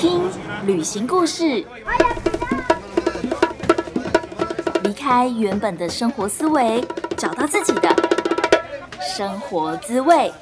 听旅行故事，离开原本的生活思维，找到自己的生活滋味。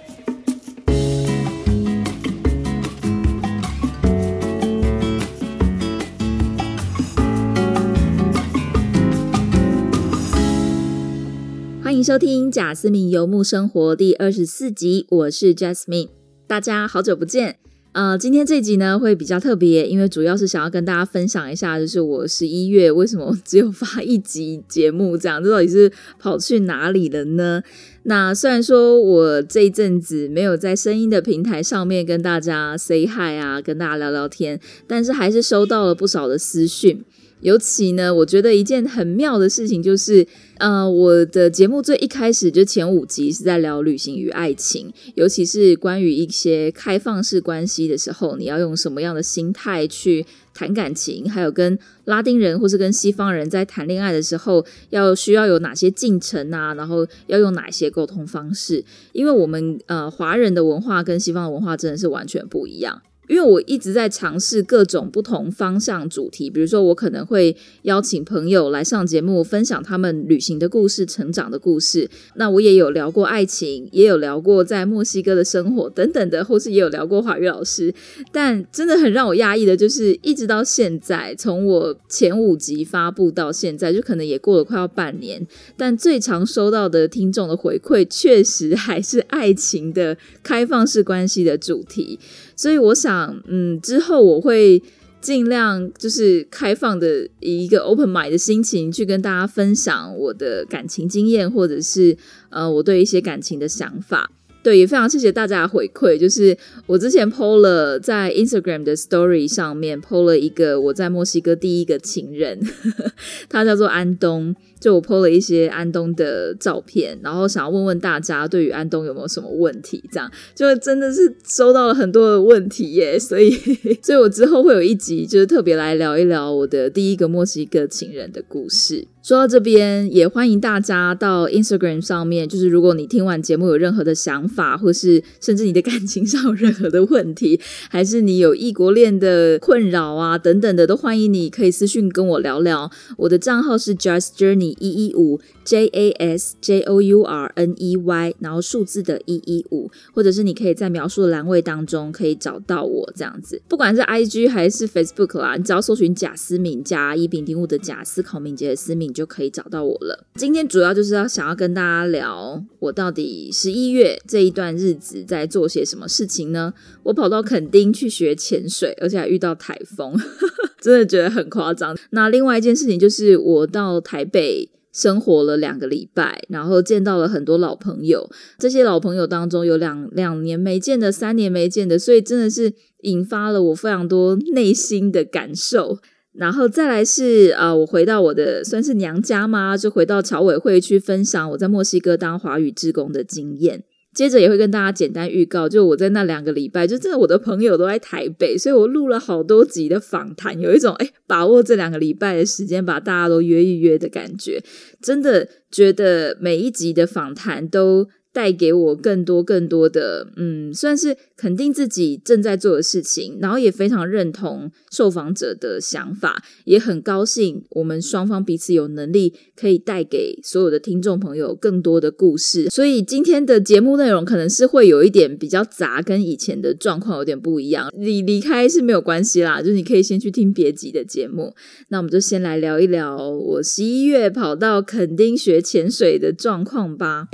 欢迎收听《贾斯敏游牧生活》第二十四集，我是 Jasmine，大家好久不见。呃，今天这集呢会比较特别，因为主要是想要跟大家分享一下，就是我十一月为什么 只有发一集节目，这样这到底是跑去哪里了呢？那虽然说我这一阵子没有在声音的平台上面跟大家 say hi 啊，跟大家聊聊天，但是还是收到了不少的私讯。尤其呢，我觉得一件很妙的事情就是，呃，我的节目最一开始就前五集是在聊旅行与爱情，尤其是关于一些开放式关系的时候，你要用什么样的心态去谈感情，还有跟拉丁人或是跟西方人在谈恋爱的时候，要需要有哪些进程啊，然后要用哪些沟通方式，因为我们呃华人的文化跟西方的文化真的是完全不一样。因为我一直在尝试各种不同方向主题，比如说我可能会邀请朋友来上节目，分享他们旅行的故事、成长的故事。那我也有聊过爱情，也有聊过在墨西哥的生活等等的，或是也有聊过华语老师。但真的很让我压抑的，就是一直到现在，从我前五集发布到现在，就可能也过了快要半年，但最常收到的听众的回馈，确实还是爱情的开放式关系的主题。所以我想，嗯，之后我会尽量就是开放的，以一个 open mind 的心情去跟大家分享我的感情经验，或者是呃我对一些感情的想法。对，也非常谢谢大家的回馈。就是我之前 PO 了在 Instagram 的 Story 上面 PO 了一个我在墨西哥第一个情人，他叫做安东。就我 PO 了一些安东的照片，然后想要问问大家对于安东有没有什么问题，这样就真的是收到了很多的问题耶。所以，所以我之后会有一集，就是特别来聊一聊我的第一个墨西哥情人的故事。说到这边，也欢迎大家到 Instagram 上面，就是如果你听完节目有任何的想法，或是甚至你的感情上有任何的问题，还是你有异国恋的困扰啊等等的，都欢迎你可以私讯跟我聊聊。我的账号是 Just Journey 一一五 J A S J O U R N E Y，然后数字的一一五，或者是你可以在描述的栏位当中可以找到我这样子。不管是 IG 还是 Facebook 啦，你只要搜寻贾思敏加一丙丁戊的贾思考敏捷的思敏。就可以找到我了。今天主要就是要想要跟大家聊，我到底十一月这一段日子在做些什么事情呢？我跑到垦丁去学潜水，而且还遇到台风，真的觉得很夸张。那另外一件事情就是我到台北生活了两个礼拜，然后见到了很多老朋友。这些老朋友当中有两两年没见的，三年没见的，所以真的是引发了我非常多内心的感受。然后再来是呃，我回到我的算是娘家吗？就回到侨委会去分享我在墨西哥当华语志工的经验。接着也会跟大家简单预告，就我在那两个礼拜，就真的我的朋友都在台北，所以我录了好多集的访谈，有一种哎，把握这两个礼拜的时间，把大家都约一约的感觉。真的觉得每一集的访谈都。带给我更多更多的，嗯，算是肯定自己正在做的事情，然后也非常认同受访者的想法，也很高兴我们双方彼此有能力可以带给所有的听众朋友更多的故事。所以今天的节目内容可能是会有一点比较杂，跟以前的状况有点不一样。你离开是没有关系啦，就是你可以先去听别集的节目。那我们就先来聊一聊我十一月跑到垦丁学潜水的状况吧。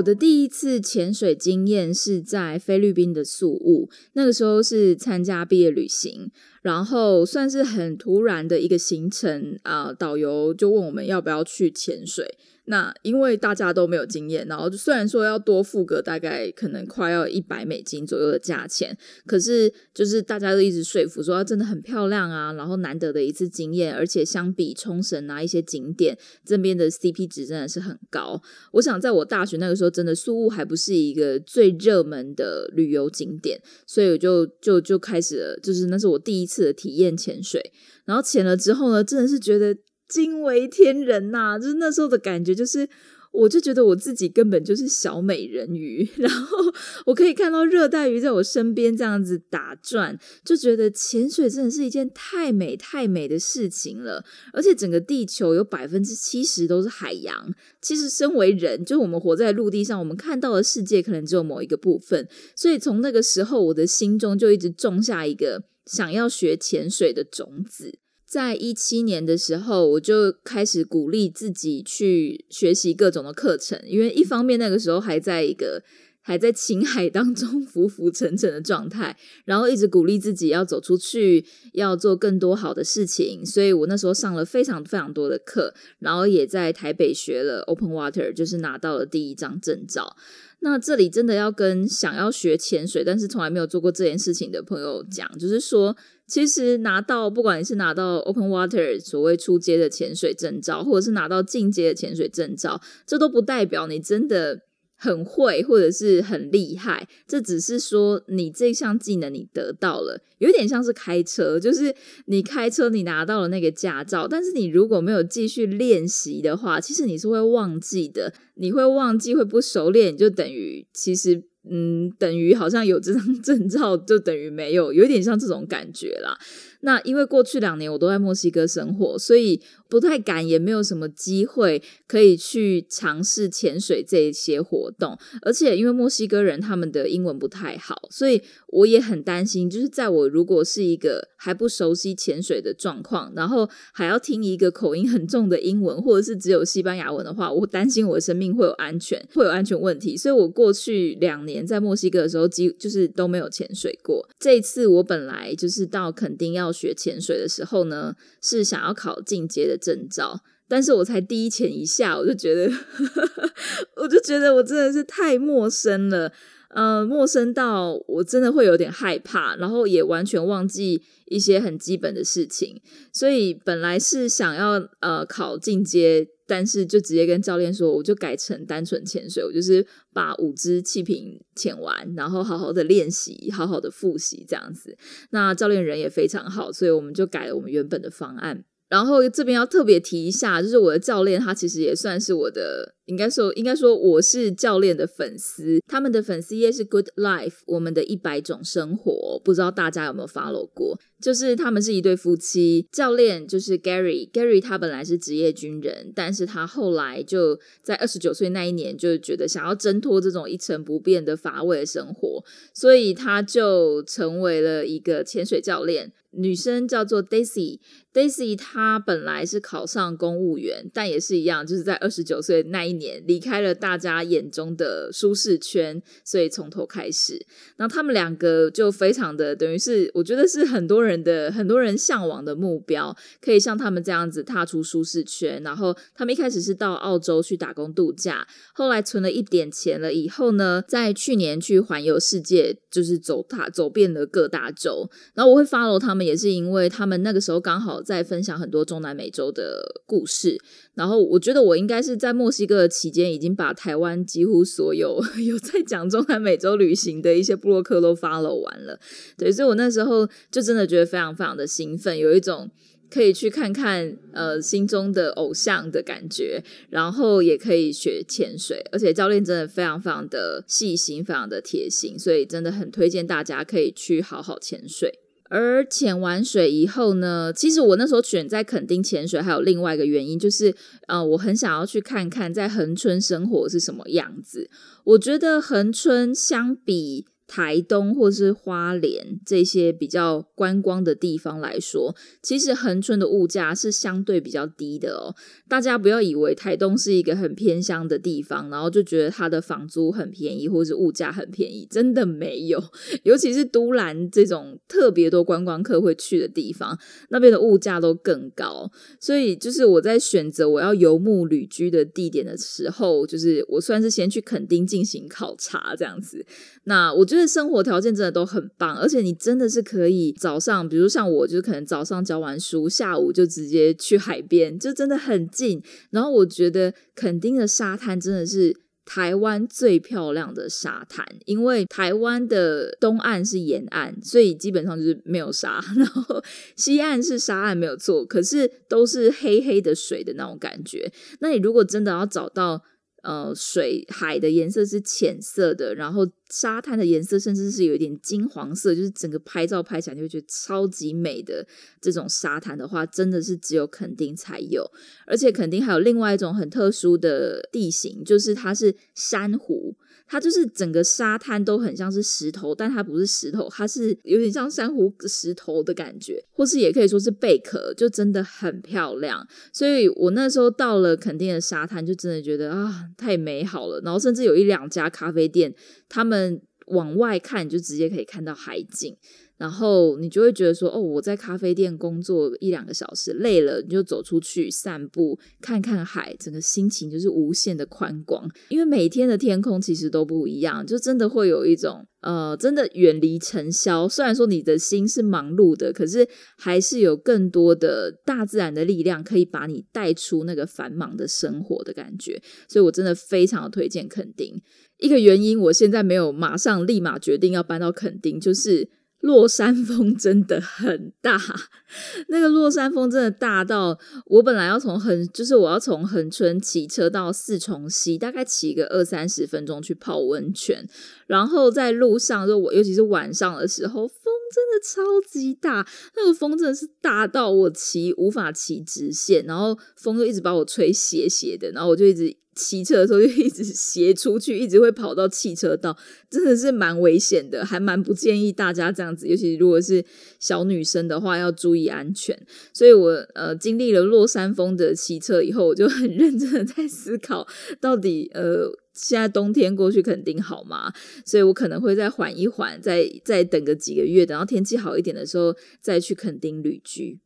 我的第一次潜水经验是在菲律宾的宿务，那个时候是参加毕业旅行，然后算是很突然的一个行程啊，导游就问我们要不要去潜水。那因为大家都没有经验，然后虽然说要多付个大概可能快要一百美金左右的价钱，可是就是大家都一直说服说它真的很漂亮啊，然后难得的一次经验，而且相比冲绳啊一些景点，这边的 CP 值真的是很高。我想在我大学那个时候，真的宿务还不是一个最热门的旅游景点，所以我就就就开始了，就是那是我第一次的体验潜水，然后潜了之后呢，真的是觉得。惊为天人呐！就是那时候的感觉，就是。我就觉得我自己根本就是小美人鱼，然后我可以看到热带鱼在我身边这样子打转，就觉得潜水真的是一件太美太美的事情了。而且整个地球有百分之七十都是海洋，其实身为人，就我们活在陆地上，我们看到的世界可能只有某一个部分。所以从那个时候，我的心中就一直种下一个想要学潜水的种子。在一七年的时候，我就开始鼓励自己去学习各种的课程，因为一方面那个时候还在一个还在情海当中 浮浮沉沉的状态，然后一直鼓励自己要走出去，要做更多好的事情，所以我那时候上了非常非常多的课，然后也在台北学了 Open Water，就是拿到了第一张证照。那这里真的要跟想要学潜水，但是从来没有做过这件事情的朋友讲，就是说。其实拿到，不管你是拿到 Open Water 所谓出街的潜水证照，或者是拿到进阶的潜水证照，这都不代表你真的很会或者是很厉害。这只是说你这项技能你得到了，有点像是开车，就是你开车你拿到了那个驾照，但是你如果没有继续练习的话，其实你是会忘记的。你会忘记，会不熟练，就等于其实。嗯，等于好像有这张 证照，就等于没有，有点像这种感觉啦。那因为过去两年我都在墨西哥生活，所以不太敢，也没有什么机会可以去尝试潜水这一些活动。而且因为墨西哥人他们的英文不太好，所以我也很担心，就是在我如果是一个还不熟悉潜水的状况，然后还要听一个口音很重的英文，或者是只有西班牙文的话，我担心我的生命会有安全，会有安全问题。所以我过去两年在墨西哥的时候，几就是都没有潜水过。这一次我本来就是到肯定要。学潜水的时候呢，是想要考进阶的证照，但是我才第一潜一下，我就觉得，我就觉得我真的是太陌生了，呃，陌生到我真的会有点害怕，然后也完全忘记一些很基本的事情，所以本来是想要呃考进阶。但是就直接跟教练说，我就改成单纯潜水，我就是把五支气瓶潜完，然后好好的练习，好好的复习这样子。那教练人也非常好，所以我们就改了我们原本的方案。然后这边要特别提一下，就是我的教练他其实也算是我的。应该说，应该说我是教练的粉丝，他们的粉丝页是 Good Life，我们的一百种生活，不知道大家有没有 follow 过？就是他们是一对夫妻，教练就是 Gary，Gary 他本来是职业军人，但是他后来就在二十九岁那一年，就觉得想要挣脱这种一成不变的乏味的生活，所以他就成为了一个潜水教练。女生叫做 Daisy Daisy 她本来是考上公务员，但也是一样，就是在二十九岁那一。年离开了大家眼中的舒适圈，所以从头开始。那他们两个就非常的等于是，我觉得是很多人的很多人向往的目标，可以像他们这样子踏出舒适圈。然后他们一开始是到澳洲去打工度假，后来存了一点钱了以后呢，在去年去环游世界，就是走踏走遍了各大洲。然后我会 follow 他们，也是因为他们那个时候刚好在分享很多中南美洲的故事。然后我觉得我应该是在墨西哥。期间已经把台湾几乎所有 有在讲中南美洲旅行的一些布洛克都 follow 完了，对，所以我那时候就真的觉得非常非常的兴奋，有一种可以去看看呃心中的偶像的感觉，然后也可以学潜水，而且教练真的非常非常的细心，非常的贴心，所以真的很推荐大家可以去好好潜水。而潜完水以后呢，其实我那时候选在垦丁潜水，还有另外一个原因，就是呃，我很想要去看看在恒春生活是什么样子。我觉得恒春相比。台东或是花莲这些比较观光的地方来说，其实恒春的物价是相对比较低的哦。大家不要以为台东是一个很偏乡的地方，然后就觉得它的房租很便宜或是物价很便宜，真的没有。尤其是都兰这种特别多观光客会去的地方，那边的物价都更高。所以，就是我在选择我要游牧旅居的地点的时候，就是我算是先去垦丁进行考察这样子。那我觉得生活条件真的都很棒，而且你真的是可以早上，比如像我，就是可能早上教完书，下午就直接去海边，就真的很近。然后我觉得垦丁的沙滩真的是台湾最漂亮的沙滩，因为台湾的东岸是沿岸，所以基本上就是没有沙，然后西岸是沙岸，没有错，可是都是黑黑的水的那种感觉。那你如果真的要找到，呃，水海的颜色是浅色的，然后沙滩的颜色甚至是有一点金黄色，就是整个拍照拍起来就会觉得超级美的这种沙滩的话，真的是只有垦丁才有，而且垦丁还有另外一种很特殊的地形，就是它是珊瑚。它就是整个沙滩都很像是石头，但它不是石头，它是有点像珊瑚石头的感觉，或是也可以说是贝壳，就真的很漂亮。所以我那时候到了垦丁的沙滩，就真的觉得啊，太美好了。然后甚至有一两家咖啡店，他们往外看就直接可以看到海景。然后你就会觉得说，哦，我在咖啡店工作一两个小时，累了，你就走出去散步，看看海，整个心情就是无限的宽广。因为每天的天空其实都不一样，就真的会有一种，呃，真的远离尘嚣。虽然说你的心是忙碌的，可是还是有更多的大自然的力量可以把你带出那个繁忙的生活的感觉。所以我真的非常推荐垦丁。一个原因，我现在没有马上立马决定要搬到垦丁，就是。落山风真的很大，那个落山风真的大到我本来要从横，就是我要从横村骑车到四重溪，大概骑个二三十分钟去泡温泉，然后在路上就我尤其是晚上的时候，风真的超级大，那个风真的是大到我骑无法骑直线，然后风就一直把我吹斜斜的，然后我就一直。骑车的时候就一直斜出去，一直会跑到汽车道，真的是蛮危险的，还蛮不建议大家这样子。尤其如果是小女生的话，要注意安全。所以我呃经历了落山风的骑车以后，我就很认真的在思考，到底呃现在冬天过去肯定好嘛？所以我可能会再缓一缓，再再等个几个月，等到天气好一点的时候再去垦丁旅居。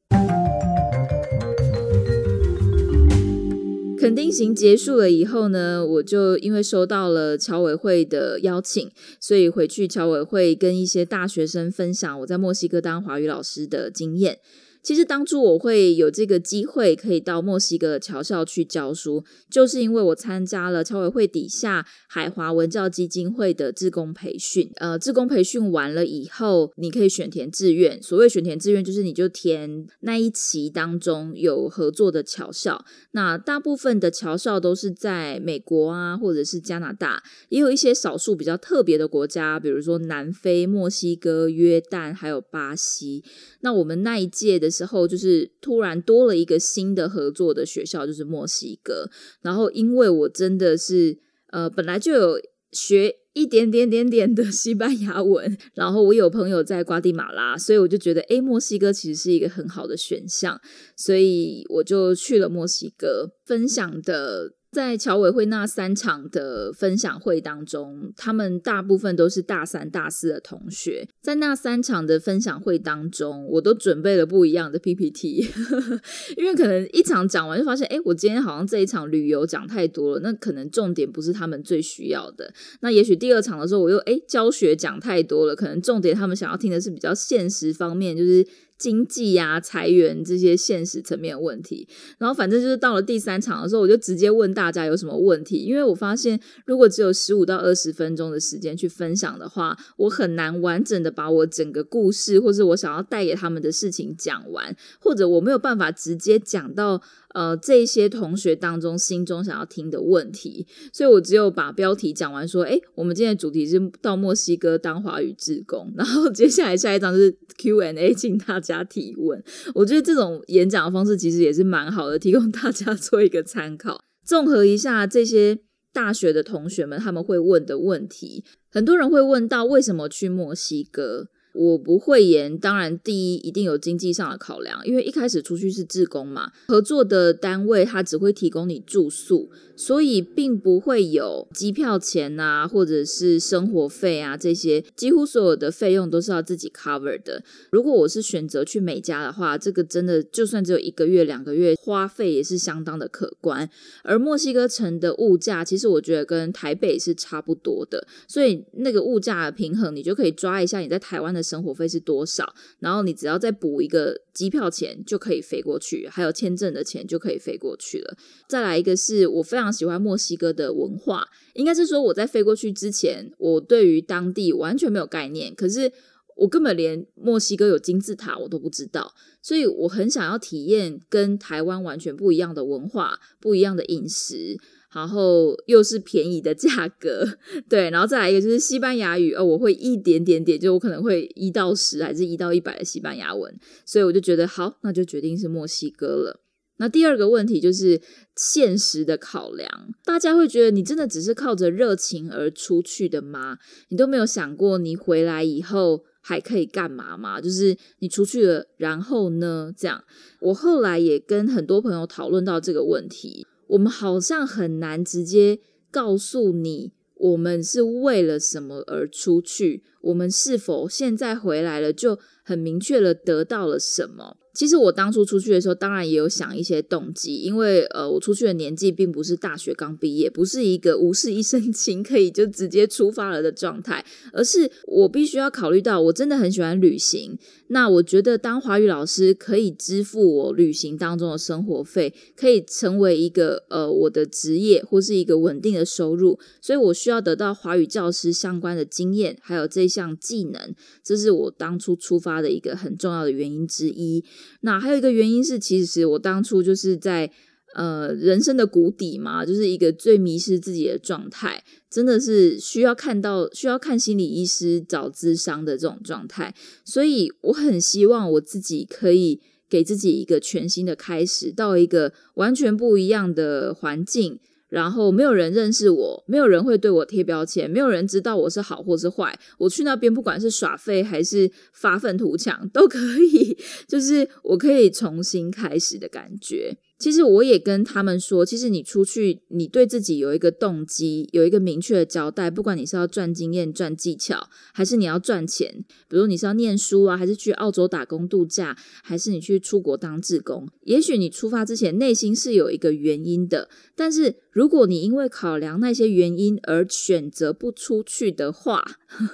垦丁行结束了以后呢，我就因为收到了侨委会的邀请，所以回去侨委会跟一些大学生分享我在墨西哥当华语老师的经验。其实当初我会有这个机会可以到墨西哥侨校去教书，就是因为我参加了侨委会底下海华文教基金会的志工培训。呃，志工培训完了以后，你可以选填志愿。所谓选填志愿，就是你就填那一期当中有合作的侨校。那大部分的侨校都是在美国啊，或者是加拿大，也有一些少数比较特别的国家，比如说南非、墨西哥、约旦，还有巴西。那我们那一届的。时候就是突然多了一个新的合作的学校，就是墨西哥。然后因为我真的是呃本来就有学一点点点点的 西班牙文，然后我有朋友在瓜地马拉，所以我就觉得诶，墨西哥其实是一个很好的选项，所以我就去了墨西哥分享的。在侨委会那三场的分享会当中，他们大部分都是大三、大四的同学。在那三场的分享会当中，我都准备了不一样的 PPT，因为可能一场讲完就发现，哎，我今天好像这一场旅游讲太多了，那可能重点不是他们最需要的。那也许第二场的时候，我又哎教学讲太多了，可能重点他们想要听的是比较现实方面，就是。经济呀、裁员这些现实层面问题，然后反正就是到了第三场的时候，我就直接问大家有什么问题，因为我发现如果只有十五到二十分钟的时间去分享的话，我很难完整的把我整个故事或者我想要带给他们的事情讲完，或者我没有办法直接讲到。呃，这些同学当中心中想要听的问题，所以我只有把标题讲完，说，哎，我们今天的主题是到墨西哥当华语志工，然后接下来下一章是 Q&A，请大家提问。我觉得这种演讲的方式其实也是蛮好的，提供大家做一个参考。综合一下这些大学的同学们他们会问的问题，很多人会问到为什么去墨西哥。我不会言，当然第一一定有经济上的考量，因为一开始出去是自工嘛，合作的单位他只会提供你住宿，所以并不会有机票钱啊，或者是生活费啊这些，几乎所有的费用都是要自己 cover 的。如果我是选择去美加的话，这个真的就算只有一个月两个月，花费也是相当的可观。而墨西哥城的物价，其实我觉得跟台北是差不多的，所以那个物价的平衡，你就可以抓一下你在台湾的。生活费是多少，然后你只要再补一个机票钱就可以飞过去，还有签证的钱就可以飞过去了。再来一个是我非常喜欢墨西哥的文化，应该是说我在飞过去之前，我对于当地完全没有概念，可是我根本连墨西哥有金字塔我都不知道，所以我很想要体验跟台湾完全不一样的文化、不一样的饮食。然后又是便宜的价格，对，然后再来一个就是西班牙语，哦，我会一点点点，就我可能会一到十还是一到一百的西班牙文，所以我就觉得好，那就决定是墨西哥了。那第二个问题就是现实的考量，大家会觉得你真的只是靠着热情而出去的吗？你都没有想过你回来以后还可以干嘛吗？就是你出去了，然后呢？这样，我后来也跟很多朋友讨论到这个问题。我们好像很难直接告诉你，我们是为了什么而出去，我们是否现在回来了就很明确了得到了什么。其实我当初出去的时候，当然也有想一些动机，因为呃，我出去的年纪并不是大学刚毕业，不是一个无事一身轻可以就直接出发了的状态，而是我必须要考虑到，我真的很喜欢旅行。那我觉得当华语老师可以支付我旅行当中的生活费，可以成为一个呃我的职业或是一个稳定的收入，所以我需要得到华语教师相关的经验，还有这项技能，这是我当初出发的一个很重要的原因之一。那还有一个原因是，其实我当初就是在呃人生的谷底嘛，就是一个最迷失自己的状态，真的是需要看到需要看心理医师找咨商的这种状态，所以我很希望我自己可以给自己一个全新的开始，到一个完全不一样的环境。然后没有人认识我，没有人会对我贴标签，没有人知道我是好或是坏。我去那边，不管是耍废还是发愤图强，都可以，就是我可以重新开始的感觉。其实我也跟他们说，其实你出去，你对自己有一个动机，有一个明确的交代。不管你是要赚经验、赚技巧，还是你要赚钱，比如你是要念书啊，还是去澳洲打工度假，还是你去出国当志工。也许你出发之前内心是有一个原因的，但是如果你因为考量那些原因而选择不出去的话，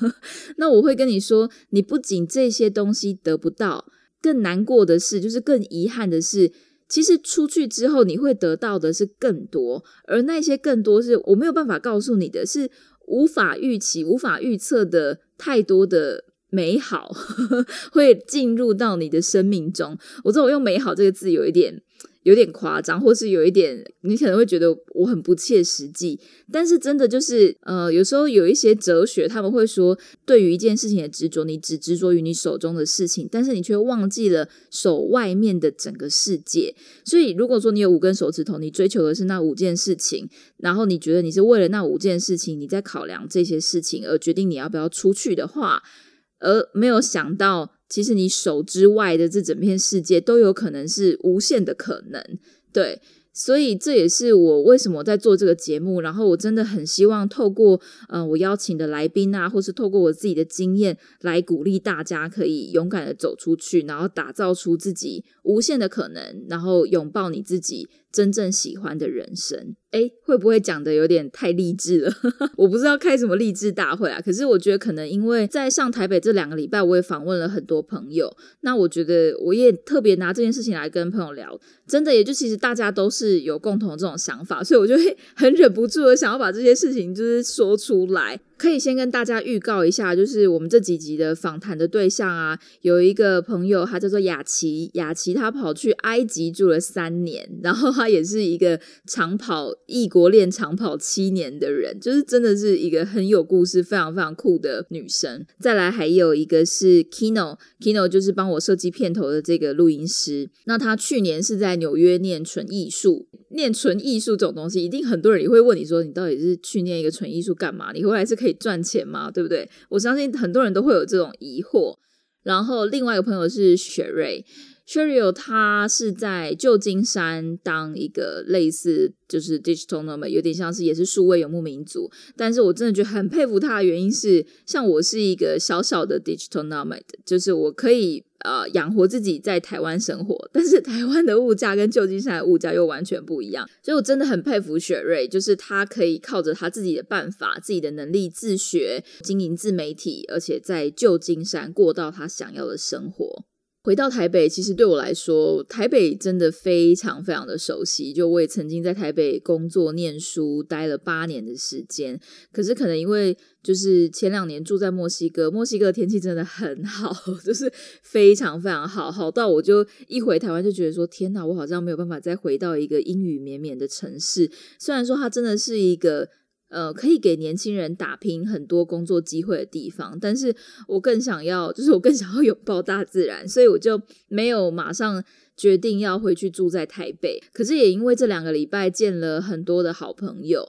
那我会跟你说，你不仅这些东西得不到，更难过的是，就是更遗憾的是。其实出去之后，你会得到的是更多，而那些更多是我没有办法告诉你的，是无法预期、无法预测的太多的美好 会进入到你的生命中。我知道我用“美好”这个字有一点。有点夸张，或是有一点，你可能会觉得我很不切实际。但是真的就是，呃，有时候有一些哲学，他们会说，对于一件事情的执着，你只执着于你手中的事情，但是你却忘记了手外面的整个世界。所以，如果说你有五根手指头，你追求的是那五件事情，然后你觉得你是为了那五件事情，你在考量这些事情而决定你要不要出去的话，而没有想到。其实你手之外的这整片世界都有可能是无限的可能，对，所以这也是我为什么在做这个节目。然后我真的很希望透过嗯我邀请的来宾啊，或是透过我自己的经验来鼓励大家，可以勇敢的走出去，然后打造出自己无限的可能，然后拥抱你自己真正喜欢的人生。哎，会不会讲的有点太励志了？我不知道开什么励志大会啊。可是我觉得可能因为在上台北这两个礼拜，我也访问了很多朋友。那我觉得我也特别拿这件事情来跟朋友聊，真的也就其实大家都是有共同的这种想法，所以我就会很忍不住的想要把这些事情就是说出来。可以先跟大家预告一下，就是我们这几集的访谈的对象啊，有一个朋友，他叫做雅琪。雅琪他跑去埃及住了三年，然后他也是一个长跑异国恋长跑七年的人，就是真的是一个很有故事、非常非常酷的女生。再来还有一个是 Kino，Kino 就是帮我设计片头的这个录音师。那他去年是在纽约念纯艺术，念纯艺术这种东西，一定很多人也会问你说，你到底是去念一个纯艺术干嘛？你回来是可以。赚钱吗？对不对？我相信很多人都会有这种疑惑。然后另外一个朋友是雪瑞，Cheryl，他是在旧金山当一个类似就是 digital nomad，有点像是也是数位游牧民族。但是我真的觉得很佩服他的原因是，像我是一个小小的 digital nomad，就是我可以呃养活自己在台湾生活，但是台湾的物价跟旧金山的物价又完全不一样。所以我真的很佩服雪瑞，就是他可以靠着他自己的办法、自己的能力自学经营自媒体，而且在旧金山过到他想要的生活。回到台北，其实对我来说，台北真的非常非常的熟悉。就我也曾经在台北工作、念书，待了八年的时间。可是可能因为就是前两年住在墨西哥，墨西哥的天气真的很好，就是非常非常好，好到我就一回台湾就觉得说，天哪，我好像没有办法再回到一个阴雨绵绵的城市。虽然说它真的是一个。呃，可以给年轻人打拼很多工作机会的地方，但是我更想要，就是我更想要拥抱大自然，所以我就没有马上决定要回去住在台北。可是也因为这两个礼拜见了很多的好朋友，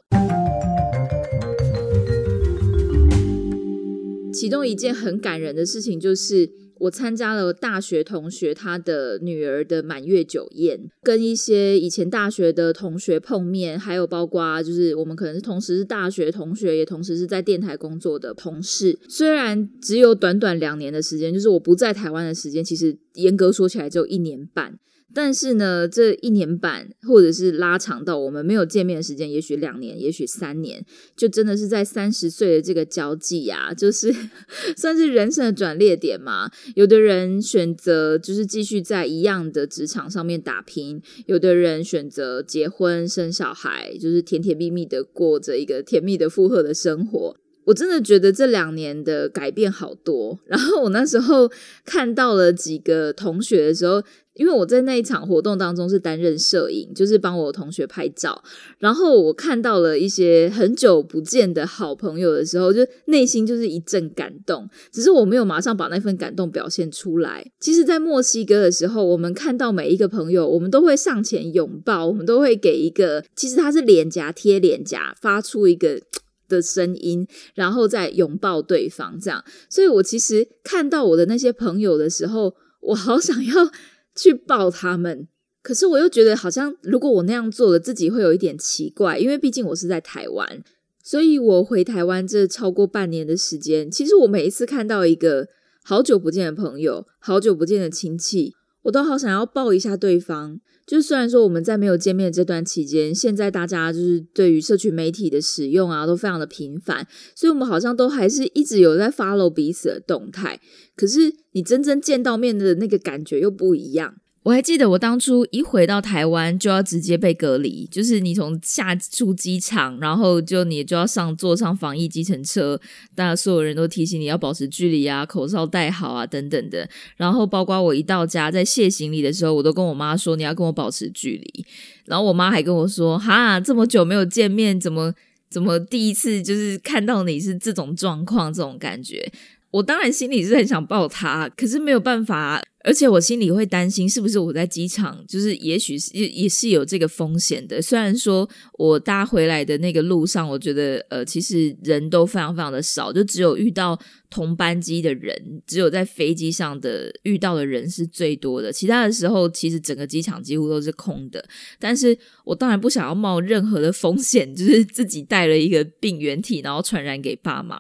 其中一件很感人的事情就是。我参加了大学同学他的女儿的满月酒宴，跟一些以前大学的同学碰面，还有包括就是我们可能是同时是大学同学，也同时是在电台工作的同事。虽然只有短短两年的时间，就是我不在台湾的时间，其实严格说起来只有一年半。但是呢，这一年半，或者是拉长到我们没有见面的时间，也许两年，也许三年，就真的是在三十岁的这个交际啊，就是 算是人生的转捩点嘛。有的人选择就是继续在一样的职场上面打拼，有的人选择结婚生小孩，就是甜甜蜜蜜的过着一个甜蜜的负荷的生活。我真的觉得这两年的改变好多。然后我那时候看到了几个同学的时候。因为我在那一场活动当中是担任摄影，就是帮我同学拍照。然后我看到了一些很久不见的好朋友的时候，就内心就是一阵感动。只是我没有马上把那份感动表现出来。其实，在墨西哥的时候，我们看到每一个朋友，我们都会上前拥抱，我们都会给一个，其实他是脸颊贴脸颊，发出一个的声音，然后再拥抱对方。这样，所以我其实看到我的那些朋友的时候，我好想要。去抱他们，可是我又觉得好像如果我那样做了，自己会有一点奇怪，因为毕竟我是在台湾，所以我回台湾这超过半年的时间，其实我每一次看到一个好久不见的朋友，好久不见的亲戚，我都好想要抱一下对方。就虽然说我们在没有见面这段期间，现在大家就是对于社群媒体的使用啊，都非常的频繁，所以我们好像都还是一直有在 follow 彼此的动态。可是你真正见到面的那个感觉又不一样。我还记得我当初一回到台湾就要直接被隔离，就是你从下出机场，然后就你就要上坐上防疫计程车，大家所有人都提醒你要保持距离啊，口罩戴好啊等等的。然后包括我一到家在卸行李的时候，我都跟我妈说你要跟我保持距离。然后我妈还跟我说哈，这么久没有见面，怎么怎么第一次就是看到你是这种状况，这种感觉。我当然心里是很想抱他，可是没有办法。而且我心里会担心，是不是我在机场，就是也许是也是有这个风险的。虽然说我搭回来的那个路上，我觉得呃，其实人都非常非常的少，就只有遇到同班机的人，只有在飞机上的遇到的人是最多的。其他的时候，其实整个机场几乎都是空的。但是我当然不想要冒任何的风险，就是自己带了一个病原体，然后传染给爸妈。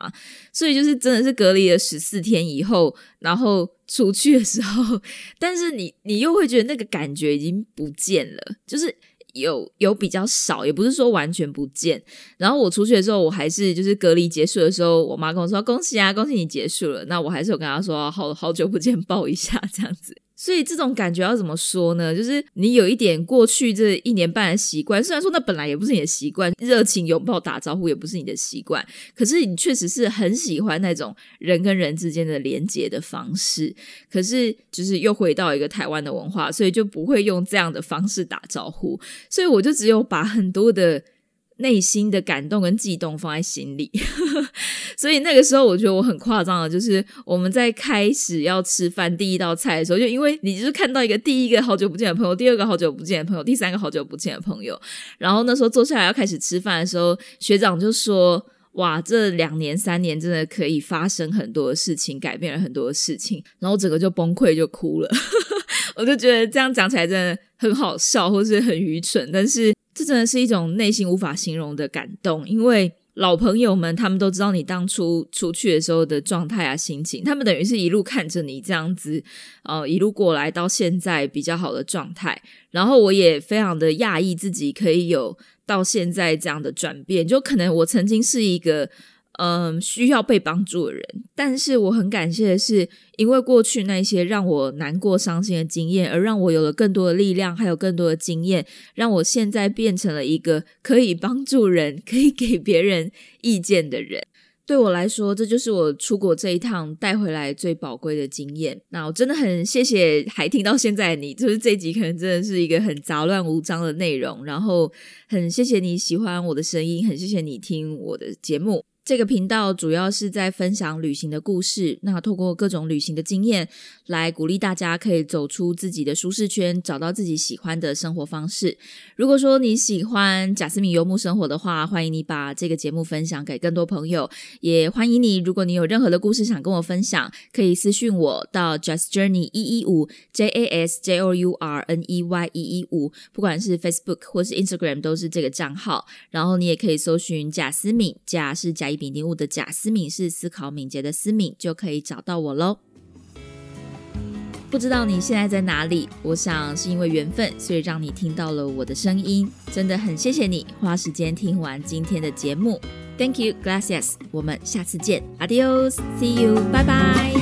所以就是真的是隔离了十四天以后，然后。出去的时候，但是你你又会觉得那个感觉已经不见了，就是有有比较少，也不是说完全不见。然后我出去的时候，我还是就是隔离结束的时候，我妈跟我说恭喜啊，恭喜你结束了。那我还是有跟她说好好久不见，抱一下这样子。所以这种感觉要怎么说呢？就是你有一点过去这一年半的习惯，虽然说那本来也不是你的习惯，热情拥抱打招呼也不是你的习惯，可是你确实是很喜欢那种人跟人之间的连接的方式。可是就是又回到一个台湾的文化，所以就不会用这样的方式打招呼。所以我就只有把很多的。内心的感动跟悸动放在心里，所以那个时候我觉得我很夸张的，就是我们在开始要吃饭第一道菜的时候，就因为你就是看到一个第一个好久不见的朋友，第二个好久不见的朋友，第三个好久不见的朋友，然后那时候坐下来要开始吃饭的时候，学长就说：“哇，这两年三年真的可以发生很多的事情，改变了很多的事情。”然后整个就崩溃就哭了。我就觉得这样讲起来真的很好笑，或是很愚蠢，但是这真的是一种内心无法形容的感动，因为。老朋友们，他们都知道你当初出去的时候的状态啊、心情，他们等于是一路看着你这样子，呃，一路过来到现在比较好的状态。然后我也非常的讶异自己可以有到现在这样的转变，就可能我曾经是一个。嗯，需要被帮助的人，但是我很感谢的是，因为过去那些让我难过、伤心的经验，而让我有了更多的力量，还有更多的经验，让我现在变成了一个可以帮助人、可以给别人意见的人。对我来说，这就是我出国这一趟带回来最宝贵的经验。那我真的很谢谢还听到现在的你，就是这集可能真的是一个很杂乱无章的内容，然后很谢谢你喜欢我的声音，很谢谢你听我的节目。这个频道主要是在分享旅行的故事，那透过各种旅行的经验来鼓励大家可以走出自己的舒适圈，找到自己喜欢的生活方式。如果说你喜欢贾斯敏游牧生活的话，欢迎你把这个节目分享给更多朋友，也欢迎你，如果你有任何的故事想跟我分享，可以私讯我到 Just Journey 一一五 J A S J O U R N E Y 一一五，不管是 Facebook 或是 Instagram 都是这个账号。然后你也可以搜寻贾斯敏，贾是贾一。丙丁戊的贾思敏是思考敏捷的思敏，就可以找到我喽。不知道你现在在哪里？我想是因为缘分，所以让你听到了我的声音。真的很谢谢你花时间听完今天的节目。Thank you, gracias。我们下次见，Adios，See you，拜拜。